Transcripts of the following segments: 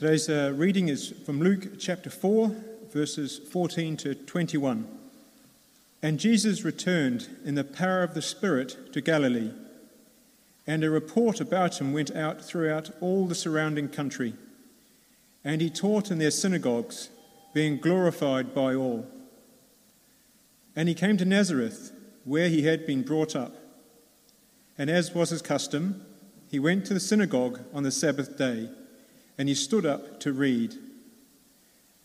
Today's uh, reading is from Luke chapter 4, verses 14 to 21. And Jesus returned in the power of the Spirit to Galilee, and a report about him went out throughout all the surrounding country. And he taught in their synagogues, being glorified by all. And he came to Nazareth, where he had been brought up. And as was his custom, he went to the synagogue on the Sabbath day, and he stood up to read.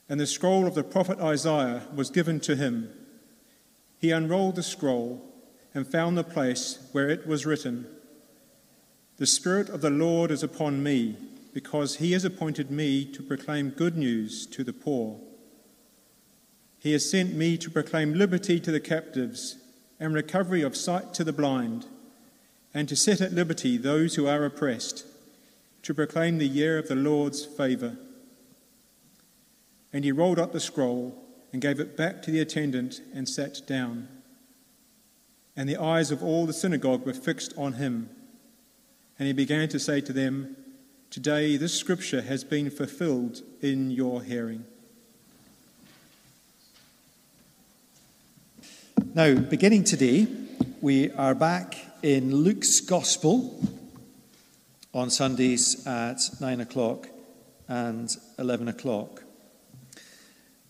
And the scroll of the prophet Isaiah was given to him. He unrolled the scroll and found the place where it was written The Spirit of the Lord is upon me, because he has appointed me to proclaim good news to the poor. He has sent me to proclaim liberty to the captives and recovery of sight to the blind, and to set at liberty those who are oppressed, to proclaim the year of the Lord's favour. And he rolled up the scroll and gave it back to the attendant and sat down. And the eyes of all the synagogue were fixed on him. And he began to say to them, Today this scripture has been fulfilled in your hearing. Now, beginning today, we are back in Luke's Gospel on Sundays at 9 o'clock and 11 o'clock.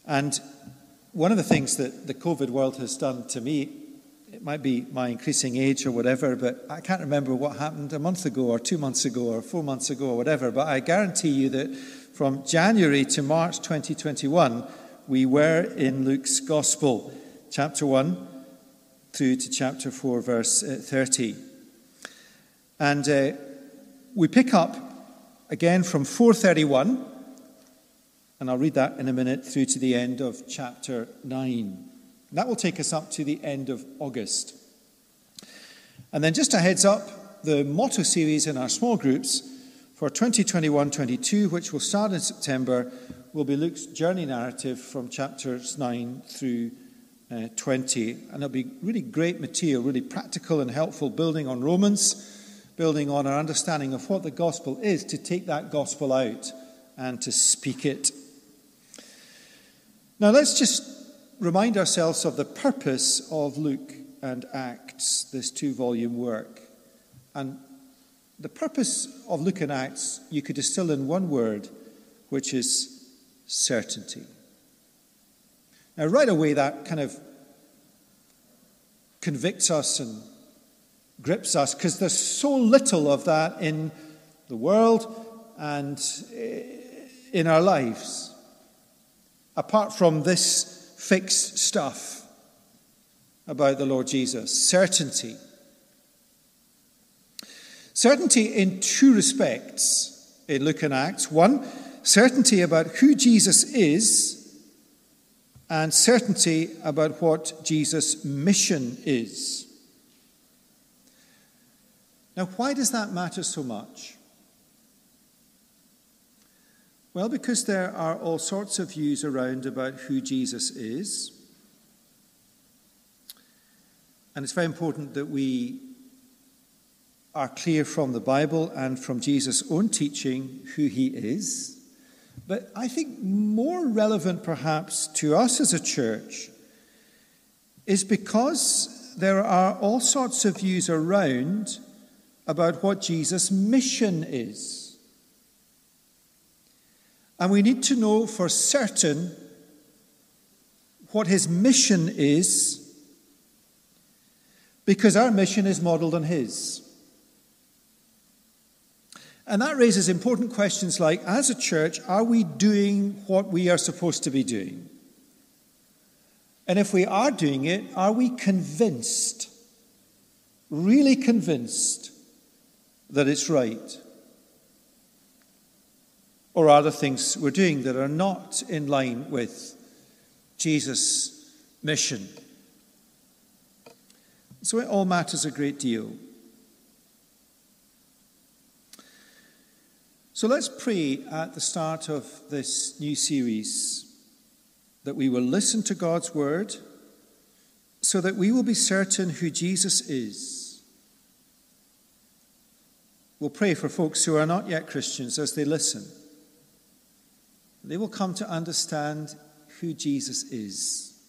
And one of the things that the COVID world has done to me, it might be my increasing age or whatever, but I can't remember what happened a month ago or two months ago or four months ago or whatever, but I guarantee you that from January to March 2021, we were in Luke's Gospel, chapter 1 through to chapter 4, verse uh, 30. And uh, we pick up again from 431, and I'll read that in a minute through to the end of chapter 9. That will take us up to the end of August. And then, just a heads up, the motto series in our small groups for 2021 22, which will start in September, will be Luke's journey narrative from chapters 9 through uh, 20. And it'll be really great material, really practical and helpful, building on Romans, building on our understanding of what the gospel is, to take that gospel out and to speak it. Now, let's just remind ourselves of the purpose of Luke and Acts, this two volume work. And the purpose of Luke and Acts, you could distill in one word, which is certainty. Now, right away, that kind of convicts us and grips us because there's so little of that in the world and in our lives. Apart from this fixed stuff about the Lord Jesus certainty. Certainty in two respects in Luke and Acts. One, certainty about who Jesus is and certainty about what Jesus' mission is. Now, why does that matter so much? Well, because there are all sorts of views around about who Jesus is. And it's very important that we are clear from the Bible and from Jesus' own teaching who he is. But I think more relevant, perhaps, to us as a church is because there are all sorts of views around about what Jesus' mission is. And we need to know for certain what his mission is because our mission is modeled on his. And that raises important questions like as a church, are we doing what we are supposed to be doing? And if we are doing it, are we convinced, really convinced, that it's right? Or are there things we're doing that are not in line with Jesus' mission? So it all matters a great deal. So let's pray at the start of this new series that we will listen to God's word so that we will be certain who Jesus is. We'll pray for folks who are not yet Christians as they listen. They will come to understand who Jesus is.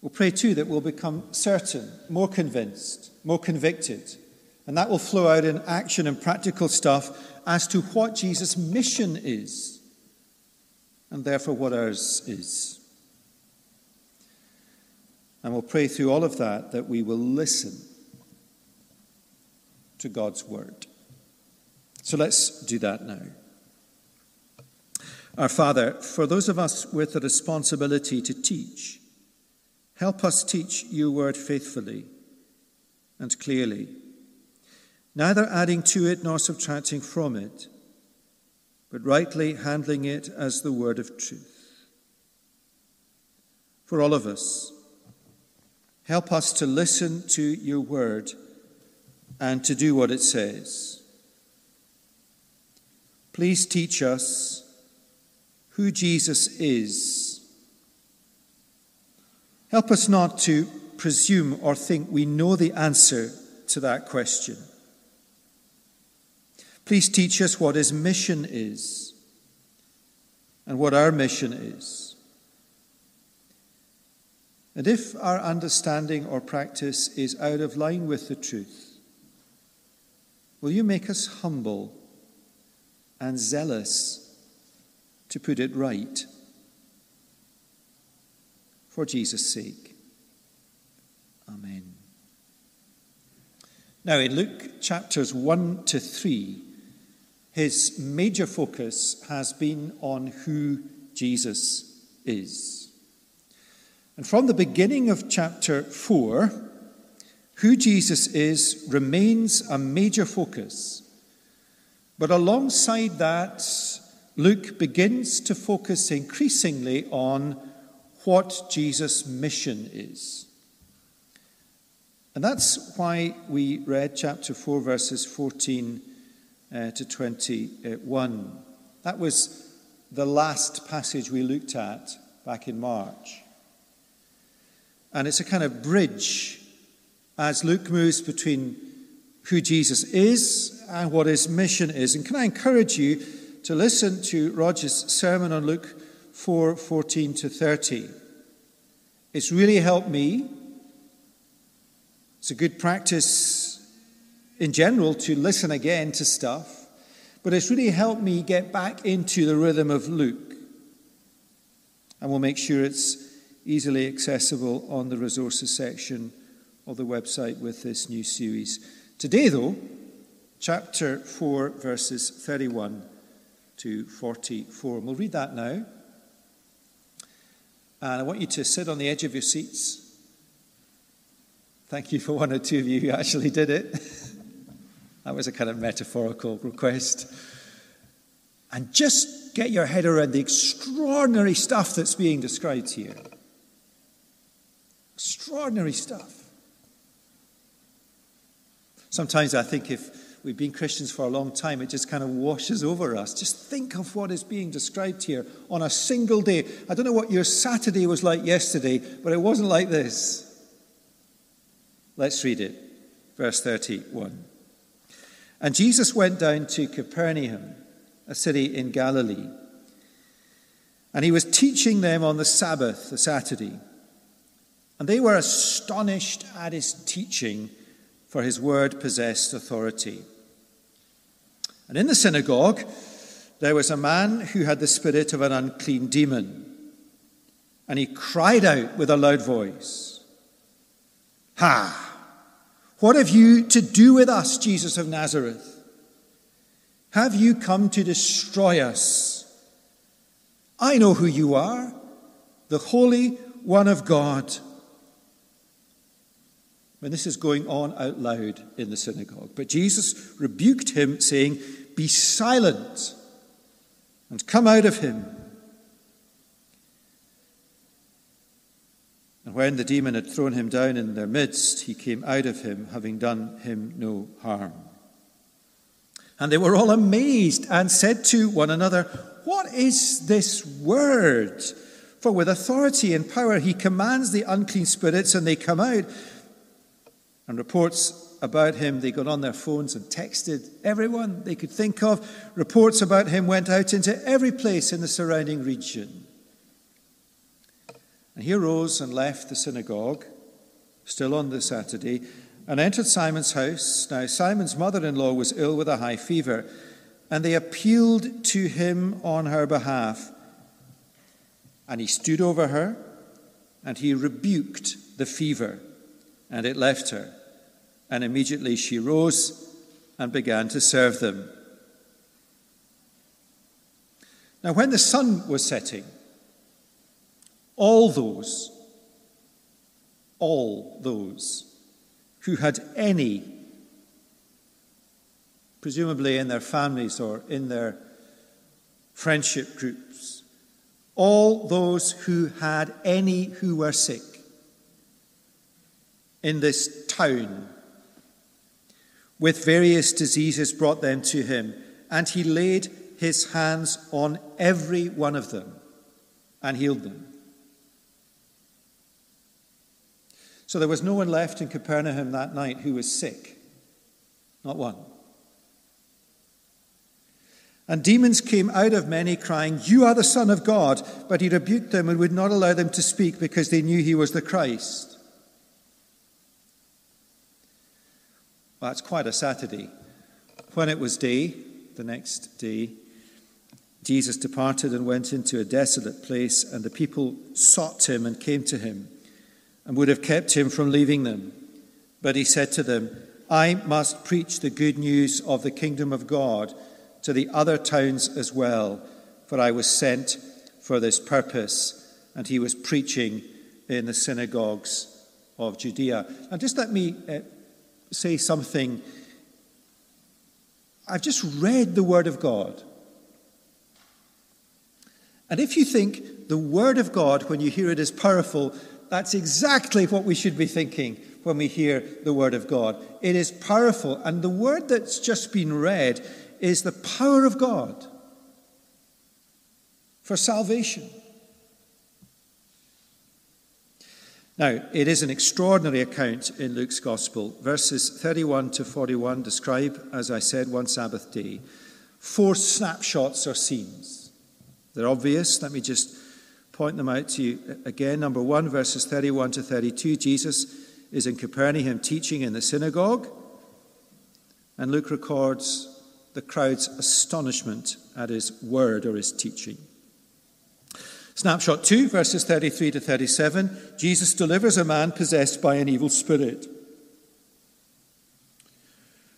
We'll pray too that we'll become certain, more convinced, more convicted, and that will flow out in action and practical stuff as to what Jesus' mission is, and therefore what ours is. And we'll pray through all of that that we will listen to God's word. So let's do that now. Our Father, for those of us with the responsibility to teach, help us teach your word faithfully and clearly, neither adding to it nor subtracting from it, but rightly handling it as the word of truth. For all of us, help us to listen to your word and to do what it says. Please teach us who Jesus is. Help us not to presume or think we know the answer to that question. Please teach us what his mission is and what our mission is. And if our understanding or practice is out of line with the truth, will you make us humble and zealous to put it right for Jesus' sake. Amen. Now, in Luke chapters 1 to 3, his major focus has been on who Jesus is. And from the beginning of chapter 4, who Jesus is remains a major focus. But alongside that, Luke begins to focus increasingly on what Jesus' mission is. And that's why we read chapter 4, verses 14 uh, to 21. That was the last passage we looked at back in March. And it's a kind of bridge as Luke moves between who Jesus is and what his mission is. And can I encourage you to listen to Roger's sermon on Luke 4 14 to 30. It's really helped me. It's a good practice in general to listen again to stuff, but it's really helped me get back into the rhythm of Luke. And we'll make sure it's easily accessible on the resources section of the website with this new series. Today, though, chapter 4, verses 31 to 44. And we'll read that now. And I want you to sit on the edge of your seats. Thank you for one or two of you who actually did it. that was a kind of metaphorical request. And just get your head around the extraordinary stuff that's being described here. Extraordinary stuff. Sometimes I think if we've been Christians for a long time, it just kind of washes over us. Just think of what is being described here on a single day. I don't know what your Saturday was like yesterday, but it wasn't like this. Let's read it. Verse 31. And Jesus went down to Capernaum, a city in Galilee. And he was teaching them on the Sabbath, the Saturday. And they were astonished at his teaching, for his word possessed authority. And in the synagogue, there was a man who had the spirit of an unclean demon. And he cried out with a loud voice Ha! What have you to do with us, Jesus of Nazareth? Have you come to destroy us? I know who you are, the Holy One of God. And this is going on out loud in the synagogue. But Jesus rebuked him, saying, Be silent and come out of him. And when the demon had thrown him down in their midst, he came out of him, having done him no harm. And they were all amazed and said to one another, What is this word? For with authority and power he commands the unclean spirits, and they come out and reports about him. They got on their phones and texted everyone they could think of. Reports about him went out into every place in the surrounding region. And he arose and left the synagogue, still on the Saturday, and entered Simon's house. Now, Simon's mother in law was ill with a high fever, and they appealed to him on her behalf. And he stood over her, and he rebuked the fever, and it left her. And immediately she rose and began to serve them. Now, when the sun was setting, all those, all those who had any, presumably in their families or in their friendship groups, all those who had any who were sick in this town with various diseases brought them to him, and he laid his hands on every one of them and healed them. So there was no one left in Capernaum that night who was sick. Not one. And demons came out of many, crying, You are the Son of God. But he rebuked them and would not allow them to speak because they knew he was the Christ. Well, that's quite a Saturday. When it was day, the next day, Jesus departed and went into a desolate place, and the people sought him and came to him and would have kept him from leaving them. But he said to them, I must preach the good news of the kingdom of God to the other towns as well, for I was sent for this purpose. And he was preaching in the synagogues of Judea. And just let me uh, say something. I've just read the Word of God. And if you think the Word of God, when you hear it, is powerful, that's exactly what we should be thinking when we hear the Word of God. It is powerful, and the Word that's just been read is the power of God for salvation. Now, it is an extraordinary account in Luke's Gospel. Verses 31 to 41 describe, as I said, one Sabbath day. Four snapshots or scenes. They're obvious. Let me just point them out to you again. Number one, verses 31 to 32, Jesus is in Capernaum teaching in the synagogue, and Luke records the crowd's astonishment at his word or his teaching. Snapshot 2, verses 33 to 37, Jesus delivers a man possessed by an evil spirit.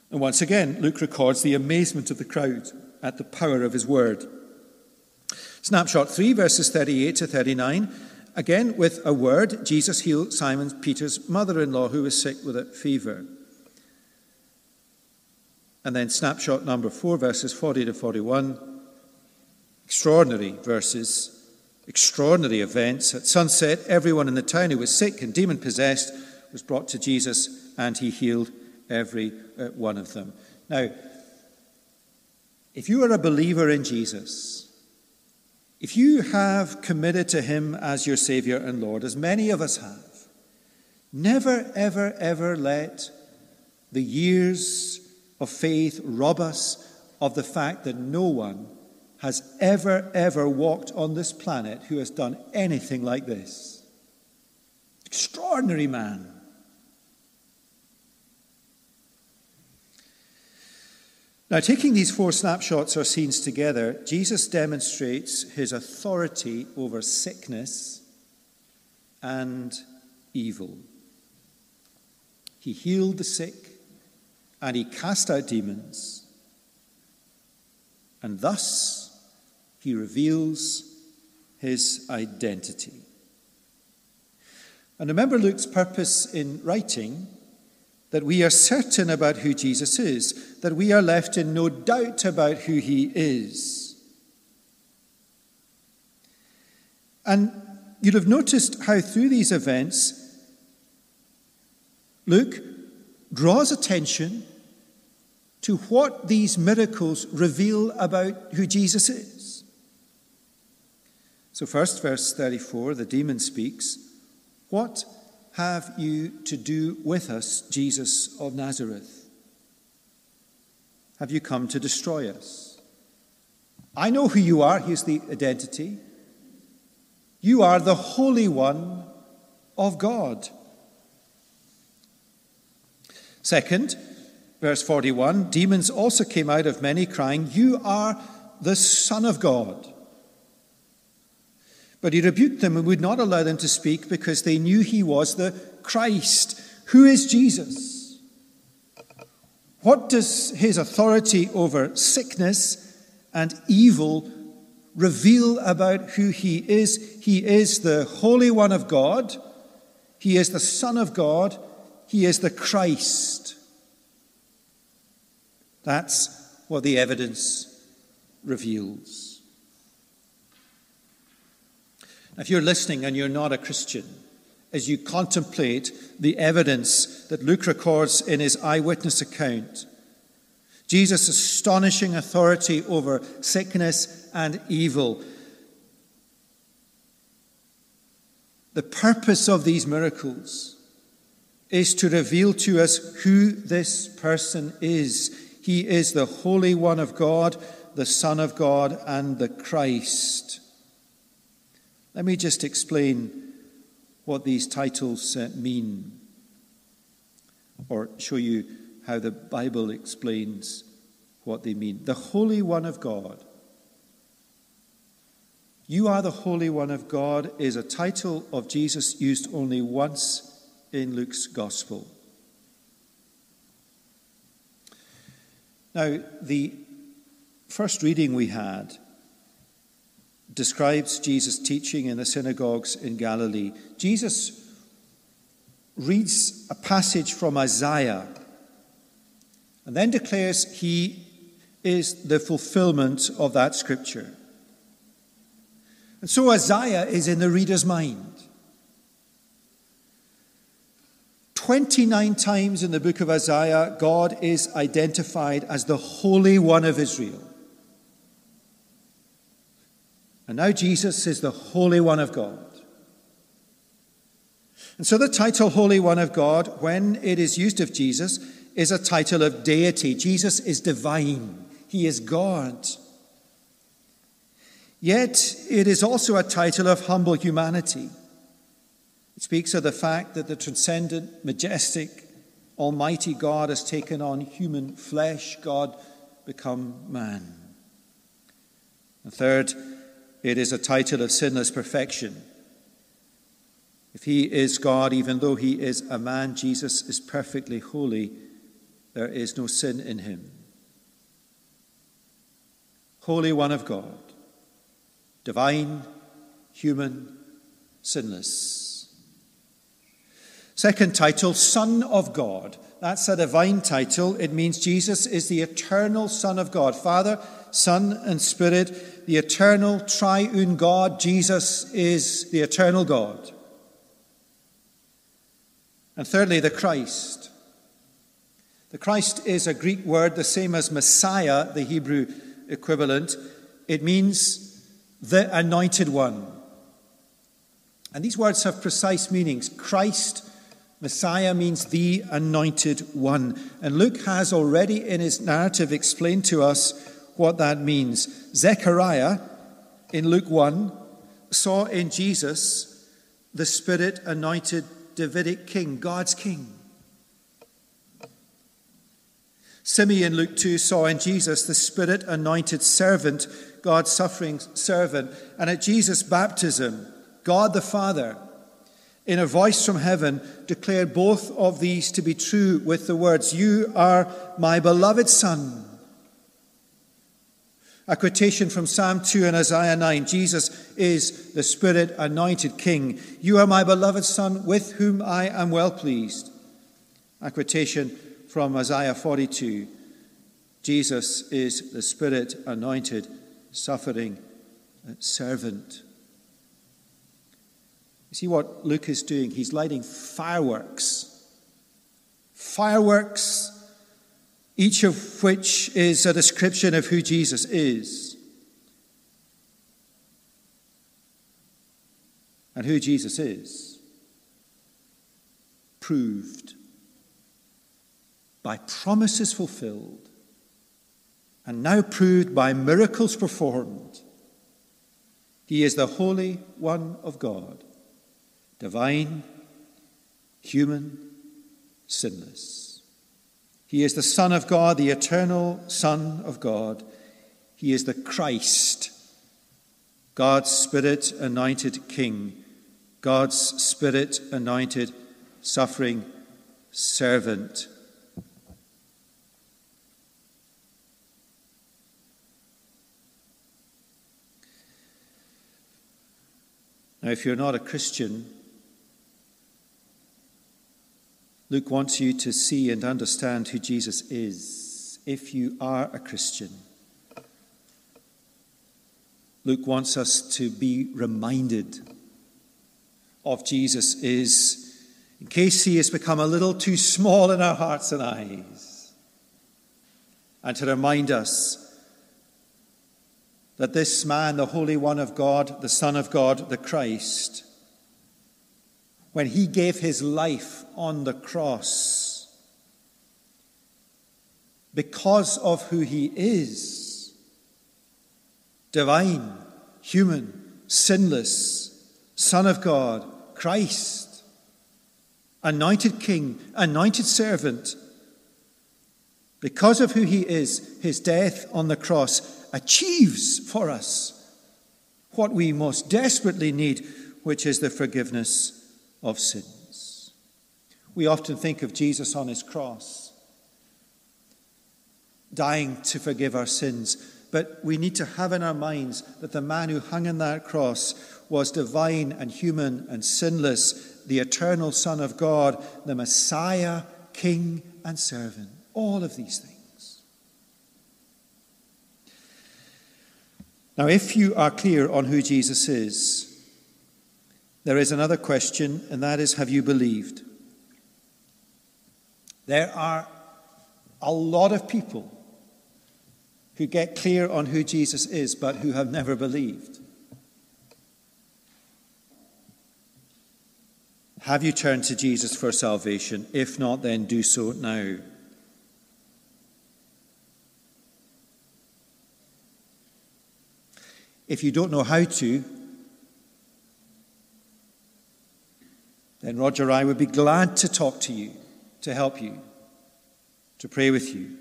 And once again, Luke records the amazement of the crowd at the power of his word. Snapshot 3, verses 38 to 39. Again, with a word, Jesus healed Simon Peter's mother in law who was sick with a fever. And then, snapshot number 4, verses 40 to 41. Extraordinary verses, extraordinary events. At sunset, everyone in the town who was sick and demon possessed was brought to Jesus, and he healed every uh, one of them. Now, if you are a believer in Jesus, if you have committed to Him as your Savior and Lord, as many of us have, never, ever, ever let the years of faith rob us of the fact that no one has ever, ever walked on this planet who has done anything like this. Extraordinary man. Now, taking these four snapshots or scenes together, Jesus demonstrates his authority over sickness and evil. He healed the sick and he cast out demons, and thus he reveals his identity. And remember Luke's purpose in writing that we are certain about who Jesus is, that we are left in no doubt about who he is. And you'll have noticed how through these events, Luke draws attention to what these miracles reveal about who Jesus is. So, first, verse 34, the demon speaks, What have you to do with us, Jesus of Nazareth? Have you come to destroy us? I know who you are. Here's the identity. You are the Holy One of God. Second, verse 41 demons also came out of many, crying, You are the Son of God. But he rebuked them and would not allow them to speak because they knew he was the Christ. Who is Jesus? What does his authority over sickness and evil reveal about who he is? He is the Holy One of God, he is the Son of God, he is the Christ. That's what the evidence reveals. If you're listening and you're not a Christian, as you contemplate the evidence that Luke records in his eyewitness account, Jesus' astonishing authority over sickness and evil, the purpose of these miracles is to reveal to us who this person is. He is the Holy One of God, the Son of God, and the Christ. Let me just explain what these titles uh, mean, or show you how the Bible explains what they mean. The Holy One of God. You are the Holy One of God is a title of Jesus used only once in Luke's Gospel. Now, the first reading we had describes Jesus' teaching in the synagogues in Galilee. Jesus reads a passage from Isaiah and then declares he is the fulfillment of that scripture. And so Isaiah is in the reader's mind. 29 times in the book of Isaiah, God is identified as the Holy One of Israel. And now Jesus is the Holy One of God. And so the title Holy One of God, when it is used of Jesus, is a title of deity. Jesus is divine, He is God. Yet it is also a title of humble humanity. It speaks of the fact that the transcendent, majestic, almighty God has taken on human flesh, God become man. And third, it is a title of sinless perfection. If he is God, even though he is a man, Jesus is perfectly holy. There is no sin in him. Holy One of God, divine, human, sinless. Second title, Son of God. That's a divine title. It means Jesus is the eternal Son of God. Father, Son, and Spirit, the eternal triune God. Jesus is the eternal God. And thirdly, the Christ. The Christ is a Greek word, the same as Messiah, the Hebrew equivalent. It means the anointed one. And these words have precise meanings. Christ Messiah means the anointed one. And Luke has already in his narrative explained to us what that means. Zechariah in Luke 1 saw in Jesus the Spirit anointed Davidic king, God's king. Simeon, Luke 2, saw in Jesus the Spirit anointed servant, God's suffering servant. And at Jesus' baptism, God the Father in a voice from heaven, declared both of these to be true with the words, You are my beloved Son. A quotation from Psalm 2 and Isaiah 9 Jesus is the Spirit anointed King. You are my beloved Son, with whom I am well pleased. A quotation from Isaiah 42 Jesus is the Spirit anointed, suffering uh, servant. You see what Luke is doing? He's lighting fireworks. Fireworks, each of which is a description of who Jesus is and who Jesus is. proved, by promises fulfilled, and now proved by miracles performed. He is the Holy One of God, divine, human, sinless. He is the Son of God, the eternal Son of God. He is the Christ, God's Spirit anointed King, God's Spirit anointed suffering servant. Now, if you're not a Christian, Luke wants you to see and understand who Jesus is. If you are a Christian, Luke wants us to be reminded of Jesus is in case he has become a little too small in our hearts and eyes, and to remind us that this man, the Holy One of God, the Son of God, the Christ, when he gave his life on the cross, because of who he is divine, human, sinless, Son of God, Christ, anointed King, anointed servant. Because of who he is, his death on the cross achieves for us what we most desperately need, which is the forgiveness of sins. We often think of Jesus on his cross, dying to forgive our sins, but we need to have in our minds that the man who hung on that cross was divine and human and sinless, the eternal Son of God, the Messiah, King, and servant. All of these things. Now, if you are clear on who Jesus is, there is another question, and that is have you believed? There are a lot of people who get clear on who Jesus is, but who have never believed. Have you turned to Jesus for salvation? If not, then do so now. If you don't know how to, then Roger I would be glad to talk to you, to help you, to pray with you.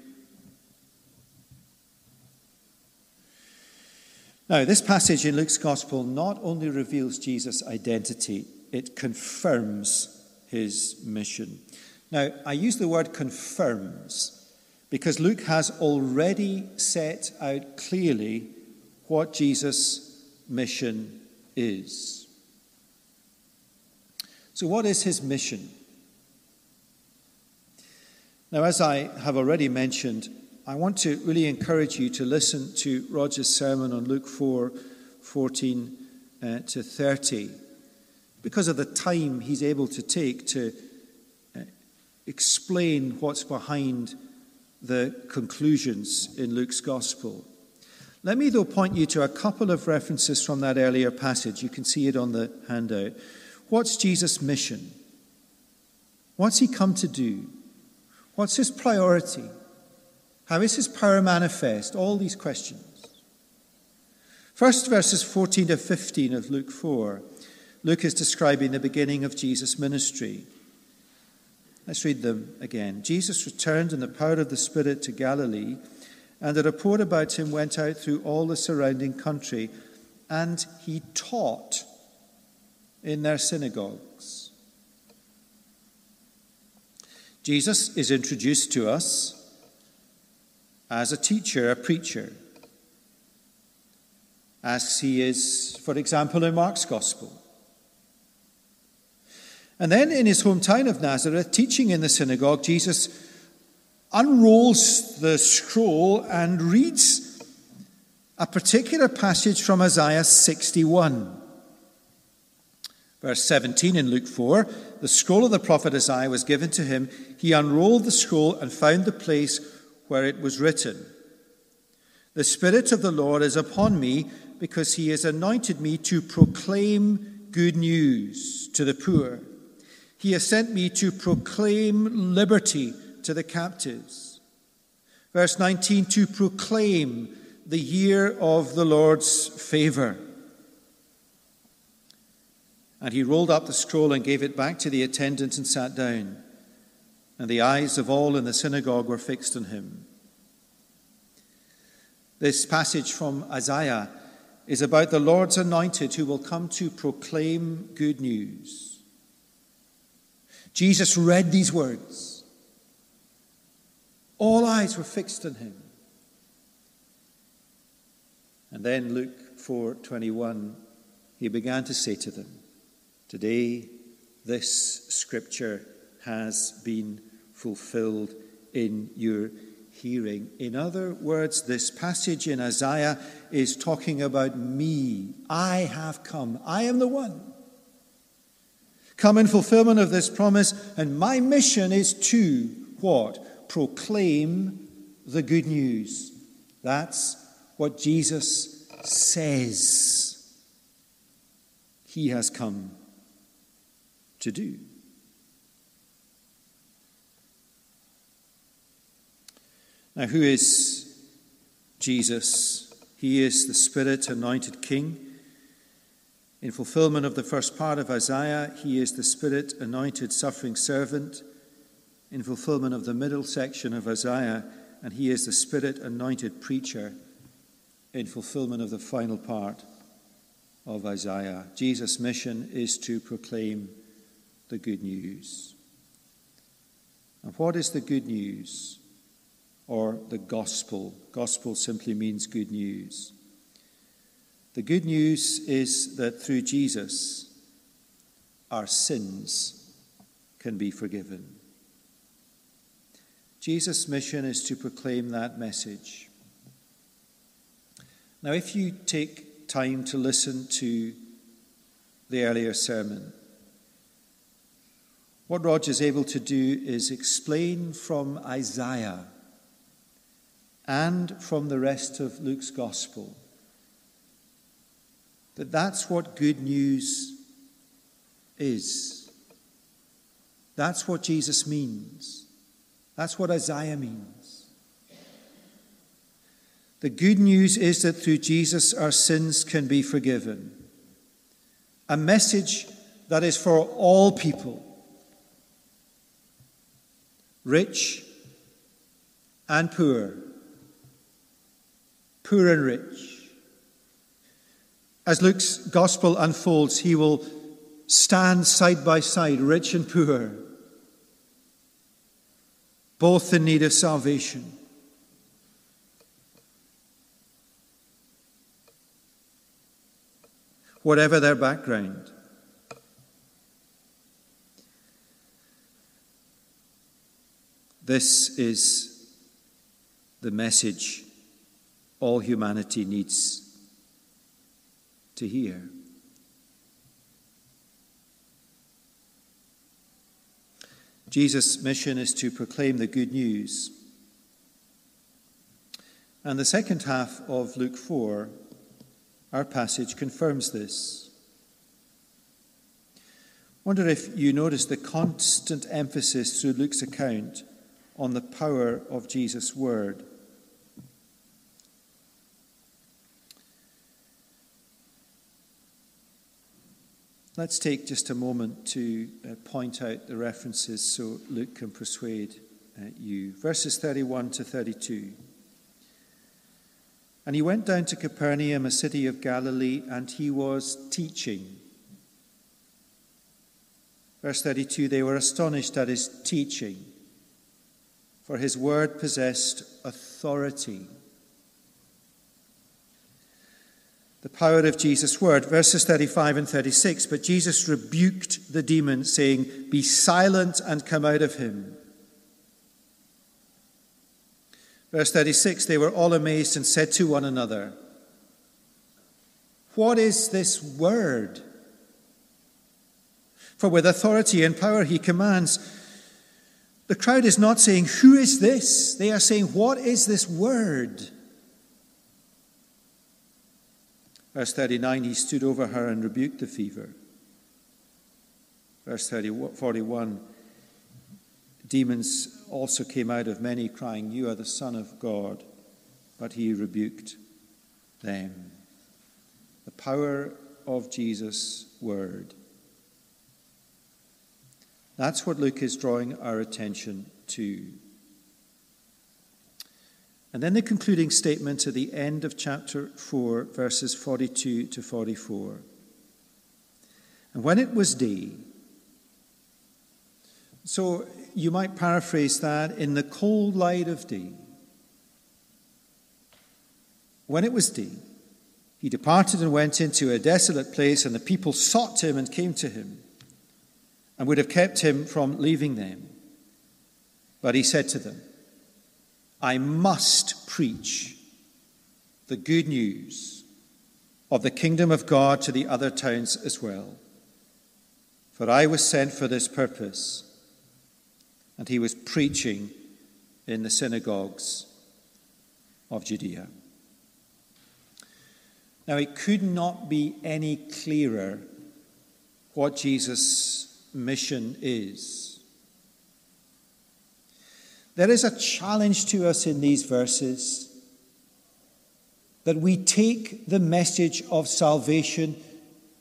Now, this passage in Luke's Gospel not only reveals Jesus' identity, it confirms his mission. Now, I use the word confirms because Luke has already set out clearly what Jesus' mission is. So, what is his mission? Now, as I have already mentioned, I want to really encourage you to listen to Roger's sermon on Luke 4 14 uh, to 30 because of the time he's able to take to uh, explain what's behind the conclusions in Luke's Gospel. Let me, though, point you to a couple of references from that earlier passage. You can see it on the handout. What's Jesus' mission? What's he come to do? What's his priority? How is his power manifest? All these questions. First, verses 14 to 15 of Luke 4. Luke is describing the beginning of Jesus' ministry. Let's read them again. Jesus returned in the power of the Spirit to Galilee, and the report about him went out through all the surrounding country, and he taught in their synagogues. Jesus is introduced to us as a teacher, a preacher, as he is, for example, in Mark's Gospel. And then in his hometown of Nazareth, teaching in the synagogue, Jesus unrolls the scroll and reads a particular passage from Isaiah 61. Verse 17 in Luke 4 the scroll of the prophet Isaiah was given to him. He unrolled the scroll and found the place where it was written The Spirit of the Lord is upon me because he has anointed me to proclaim good news to the poor. He has sent me to proclaim liberty to the captives. Verse 19, to proclaim the year of the Lord's favor. And he rolled up the scroll and gave it back to the attendant and sat down. And the eyes of all in the synagogue were fixed on him. This passage from Isaiah is about the Lord's anointed who will come to proclaim good news. Jesus read these words. All eyes were fixed on him. And then Luke 4:21 he began to say to them, Today this scripture has been fulfilled in your hearing. In other words, this passage in Isaiah is talking about me. I have come. I am the one. Come in fulfillment of this promise, and my mission is to what? Proclaim the good news. That's what Jesus says he has come to do. Now, who is Jesus? He is the Spirit anointed King. In fulfillment of the first part of Isaiah, he is the Spirit anointed suffering servant. In fulfillment of the middle section of Isaiah, and he is the Spirit anointed preacher. In fulfillment of the final part of Isaiah, Jesus' mission is to proclaim the good news. And what is the good news? or the gospel. Gospel simply means good news. The good news is that through Jesus, our sins can be forgiven. Jesus' mission is to proclaim that message. Now, if you take time to listen to the earlier sermon, what Roger is able to do is explain from Isaiah and from the rest of Luke's gospel. That that's what good news is. That's what Jesus means. That's what Isaiah means. The good news is that through Jesus our sins can be forgiven. A message that is for all people, rich and poor poor and rich. As Luke's gospel unfolds, he will stand side by side, rich and poor, both in need of salvation. Whatever their background. This is the message all humanity needs to hear. Jesus' mission is to proclaim the good news. And the second half of Luke 4, our passage, confirms this. Wonder if you notice the constant emphasis through Luke's account on the power of Jesus' word. Let's take just a moment to uh, point out the references so Luke can persuade uh, you. Verses 31 to 32. And he went down to Capernaum, a city of Galilee, and he was teaching. Verse 32 They were astonished at his teaching, for his word possessed authority. the power of Jesus' word. Verses 35 and 36 But Jesus rebuked the demon, saying, Be silent and come out of him. Verse 36 They were all amazed and said to one another, What is this word? For with authority and power he commands. The crowd is not saying, Who is this? They are saying, What is this word? Verse 39 He stood over her and rebuked the fever. Verse 30, 41 Demons also came out of many, crying, You are the Son of God. But he rebuked them. The power of Jesus' word. That's what Luke is drawing our attention to. And then the concluding statement at the end of chapter 4, verses 42 to 44. And when it was day, so you might paraphrase that in the cold light of day. When it was day, he departed and went into a desolate place, and the people sought him and came to him, and would have kept him from leaving them. But he said to them, I must preach the good news of the kingdom of God to the other towns as well. For I was sent for this purpose. And he was preaching in the synagogues of Judea. Now, it could not be any clearer what Jesus' mission is. There is a challenge to us in these verses that we take the message of salvation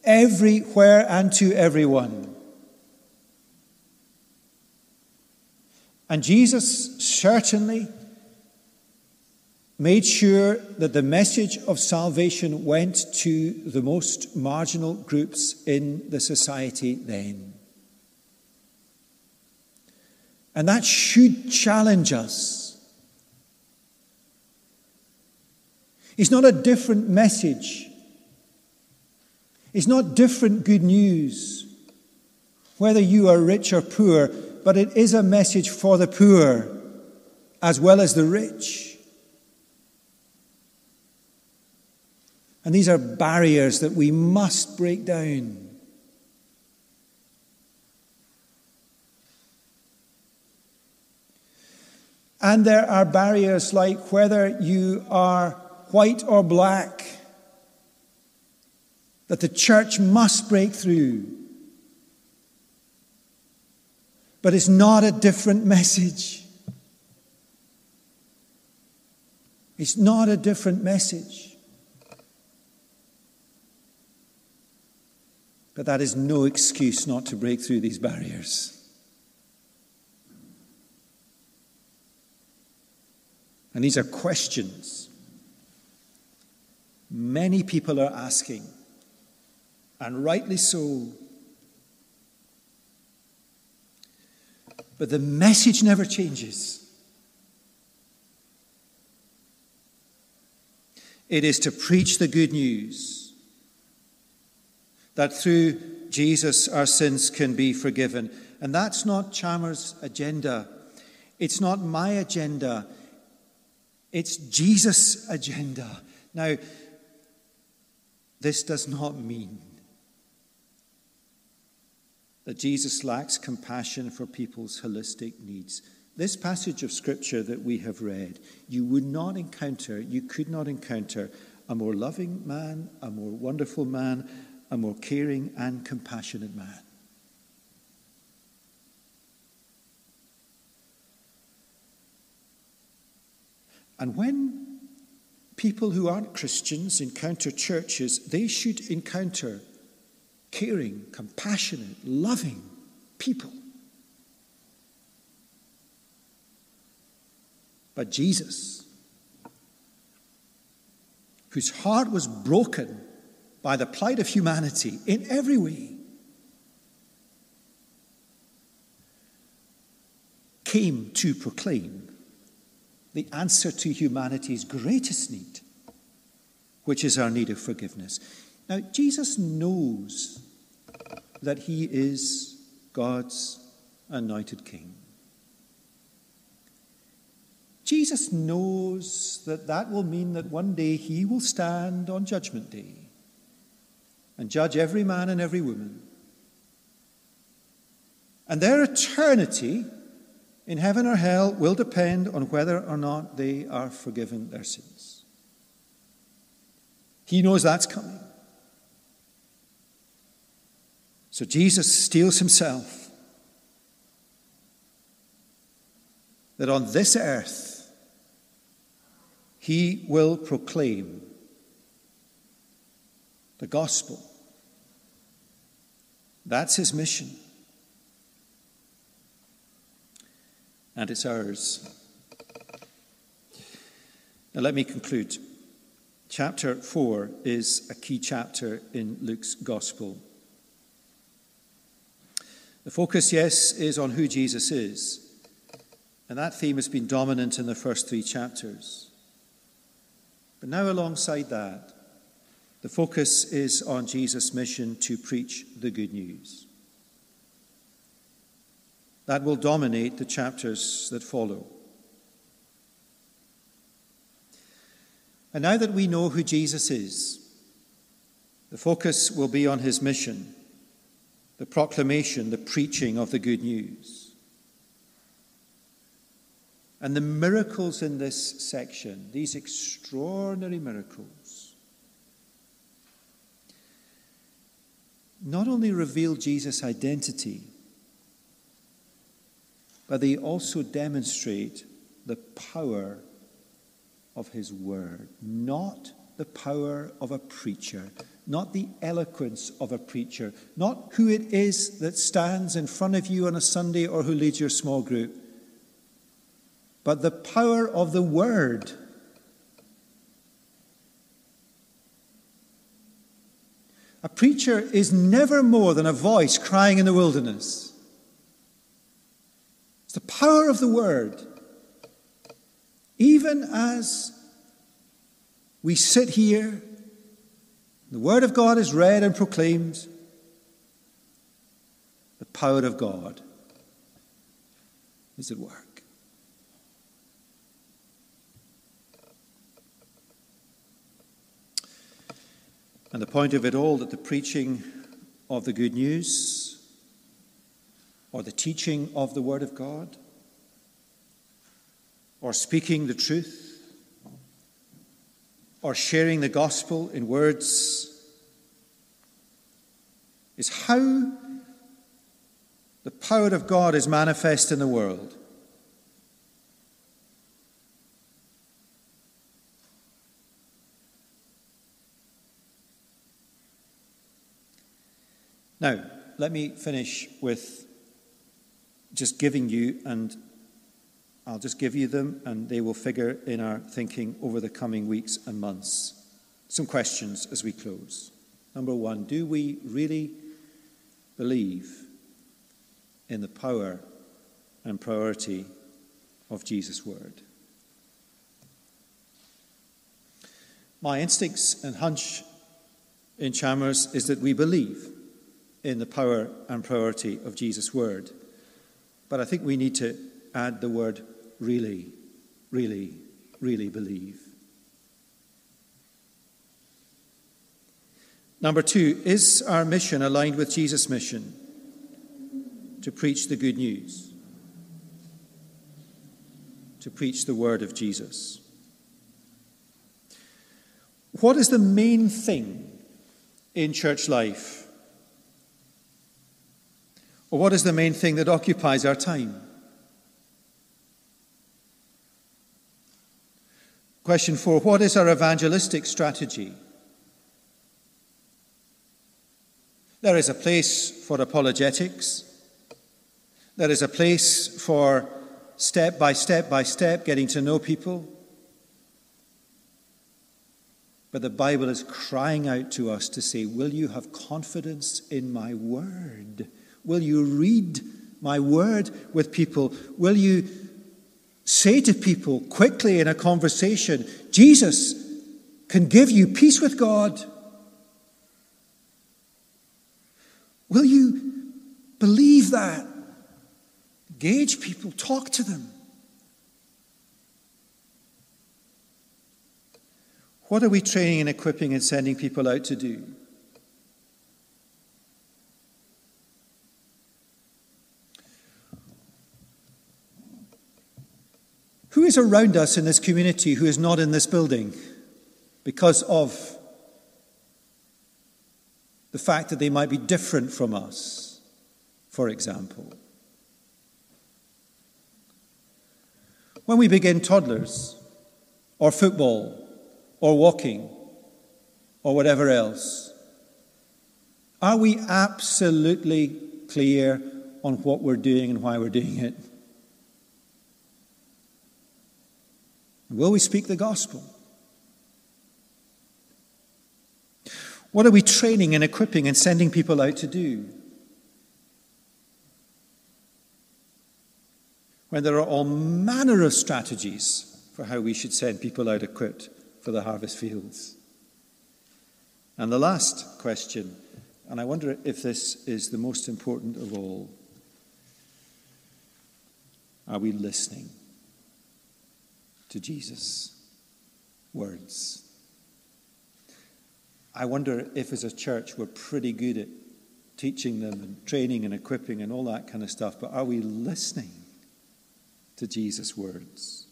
everywhere and to everyone. And Jesus certainly made sure that the message of salvation went to the most marginal groups in the society then. And that should challenge us. It's not a different message. It's not different good news, whether you are rich or poor, but it is a message for the poor as well as the rich. And these are barriers that we must break down. And there are barriers like whether you are white or black that the church must break through. But it's not a different message. It's not a different message. But that is no excuse not to break through these barriers. And these are questions many people are asking, and rightly so. But the message never changes. It is to preach the good news that through Jesus our sins can be forgiven. And that's not Chalmers' agenda. It's not my agenda. It's Jesus' agenda. Now, this does not mean that Jesus lacks compassion for people's holistic needs. This passage of scripture that we have read, you would not encounter, you could not encounter a more loving man, a more wonderful man, a more caring and compassionate man. And when people who aren't Christians encounter churches, they should encounter caring, compassionate, loving people. But Jesus, whose heart was broken by the plight of humanity in every way, came to proclaim the answer to humanity's greatest need, which is our need of forgiveness. Now, Jesus knows that he is God's anointed king. Jesus knows that that will mean that one day he will stand on Judgment Day and judge every man and every woman. And their eternity in heaven or hell will depend on whether or not they are forgiven their sins. He knows that's coming. So Jesus steels himself that on this earth he will proclaim the gospel. That's his mission. And it's ours. Now, let me conclude. Chapter 4 is a key chapter in Luke's Gospel. The focus, yes, is on who Jesus is. And that theme has been dominant in the first three chapters. But now, alongside that, the focus is on Jesus' mission to preach the good news. That will dominate the chapters that follow. And now that we know who Jesus is, the focus will be on his mission, the proclamation, the preaching of the good news. And the miracles in this section, these extraordinary miracles, not only reveal Jesus' identity, but they also demonstrate the power of his word, not the power of a preacher, not the eloquence of a preacher, not who it is that stands in front of you on a Sunday or who leads your small group, but the power of the word. A preacher is never more than a voice crying in the wilderness. The power of the word. Even as we sit here, the Word of God is read and proclaimed, the power of God is at work. And the point of it all that the preaching of the good news or the teaching of the Word of God or speaking the truth, or sharing the gospel in words, is how the power of God is manifest in the world. Now, let me finish with just giving you and I'll just give you them and they will figure in our thinking over the coming weeks and months. Some questions as we close. Number one, do we really believe in the power and priority of Jesus' word? My instincts and hunch in Chalmers is that we believe in the power and priority of Jesus' word. But I think we need to add the word really, really, really believe. Number two, is our mission aligned with Jesus' mission to preach the good news? To preach the word of Jesus? What is the main thing in church life? Or what is the main thing that occupies our time? Question four What is our evangelistic strategy? There is a place for apologetics. There is a place for step by step by step getting to know people. But the Bible is crying out to us to say, Will you have confidence in my word? Will you read my word with people? Will you say to people quickly in a conversation, Jesus can give you peace with God. Will you believe that? Engage people, talk to them. What are we training and equipping and sending people out to do? Who is around us in this community who is not in this building because of the fact that they might be different from us, for example. When we begin toddlers, or football, or walking, or whatever else, are we absolutely clear on what we're doing and why we're doing it? Will we speak the gospel? What are we training and equipping and sending people out to do? When there are all manner of strategies for how we should send people out equipped for the harvest fields. And the last question, and I wonder if this is the most important of all are we listening to Jesus' words? I wonder if, as a church, we're pretty good at teaching them and training and equipping and all that kind of stuff, but are we listening to Jesus' words?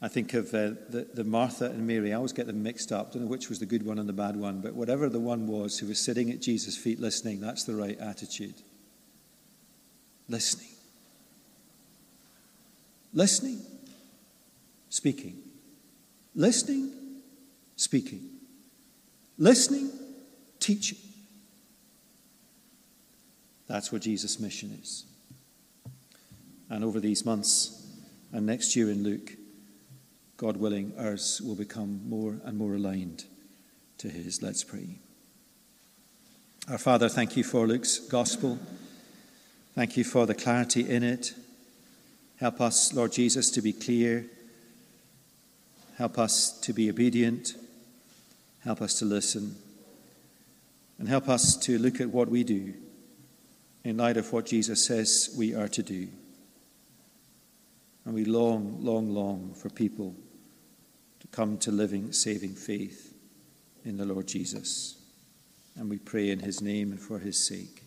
I think of uh, the, the Martha and Mary. I always get them mixed up. I Don't know which was the good one and the bad one, but whatever the one was who was sitting at Jesus' feet listening, that's the right attitude. Listening. Listening. Speaking. Listening, speaking. Listening, teaching. That's what Jesus' mission is. And over these months and next year in Luke, God willing, ours will become more and more aligned to His. Let's pray. Our Father, thank you for Luke's gospel. Thank you for the clarity in it. Help us, Lord Jesus, to be clear Help us to be obedient. Help us to listen. And help us to look at what we do in light of what Jesus says we are to do. And we long, long, long for people to come to living, saving faith in the Lord Jesus. And we pray in his name and for his sake.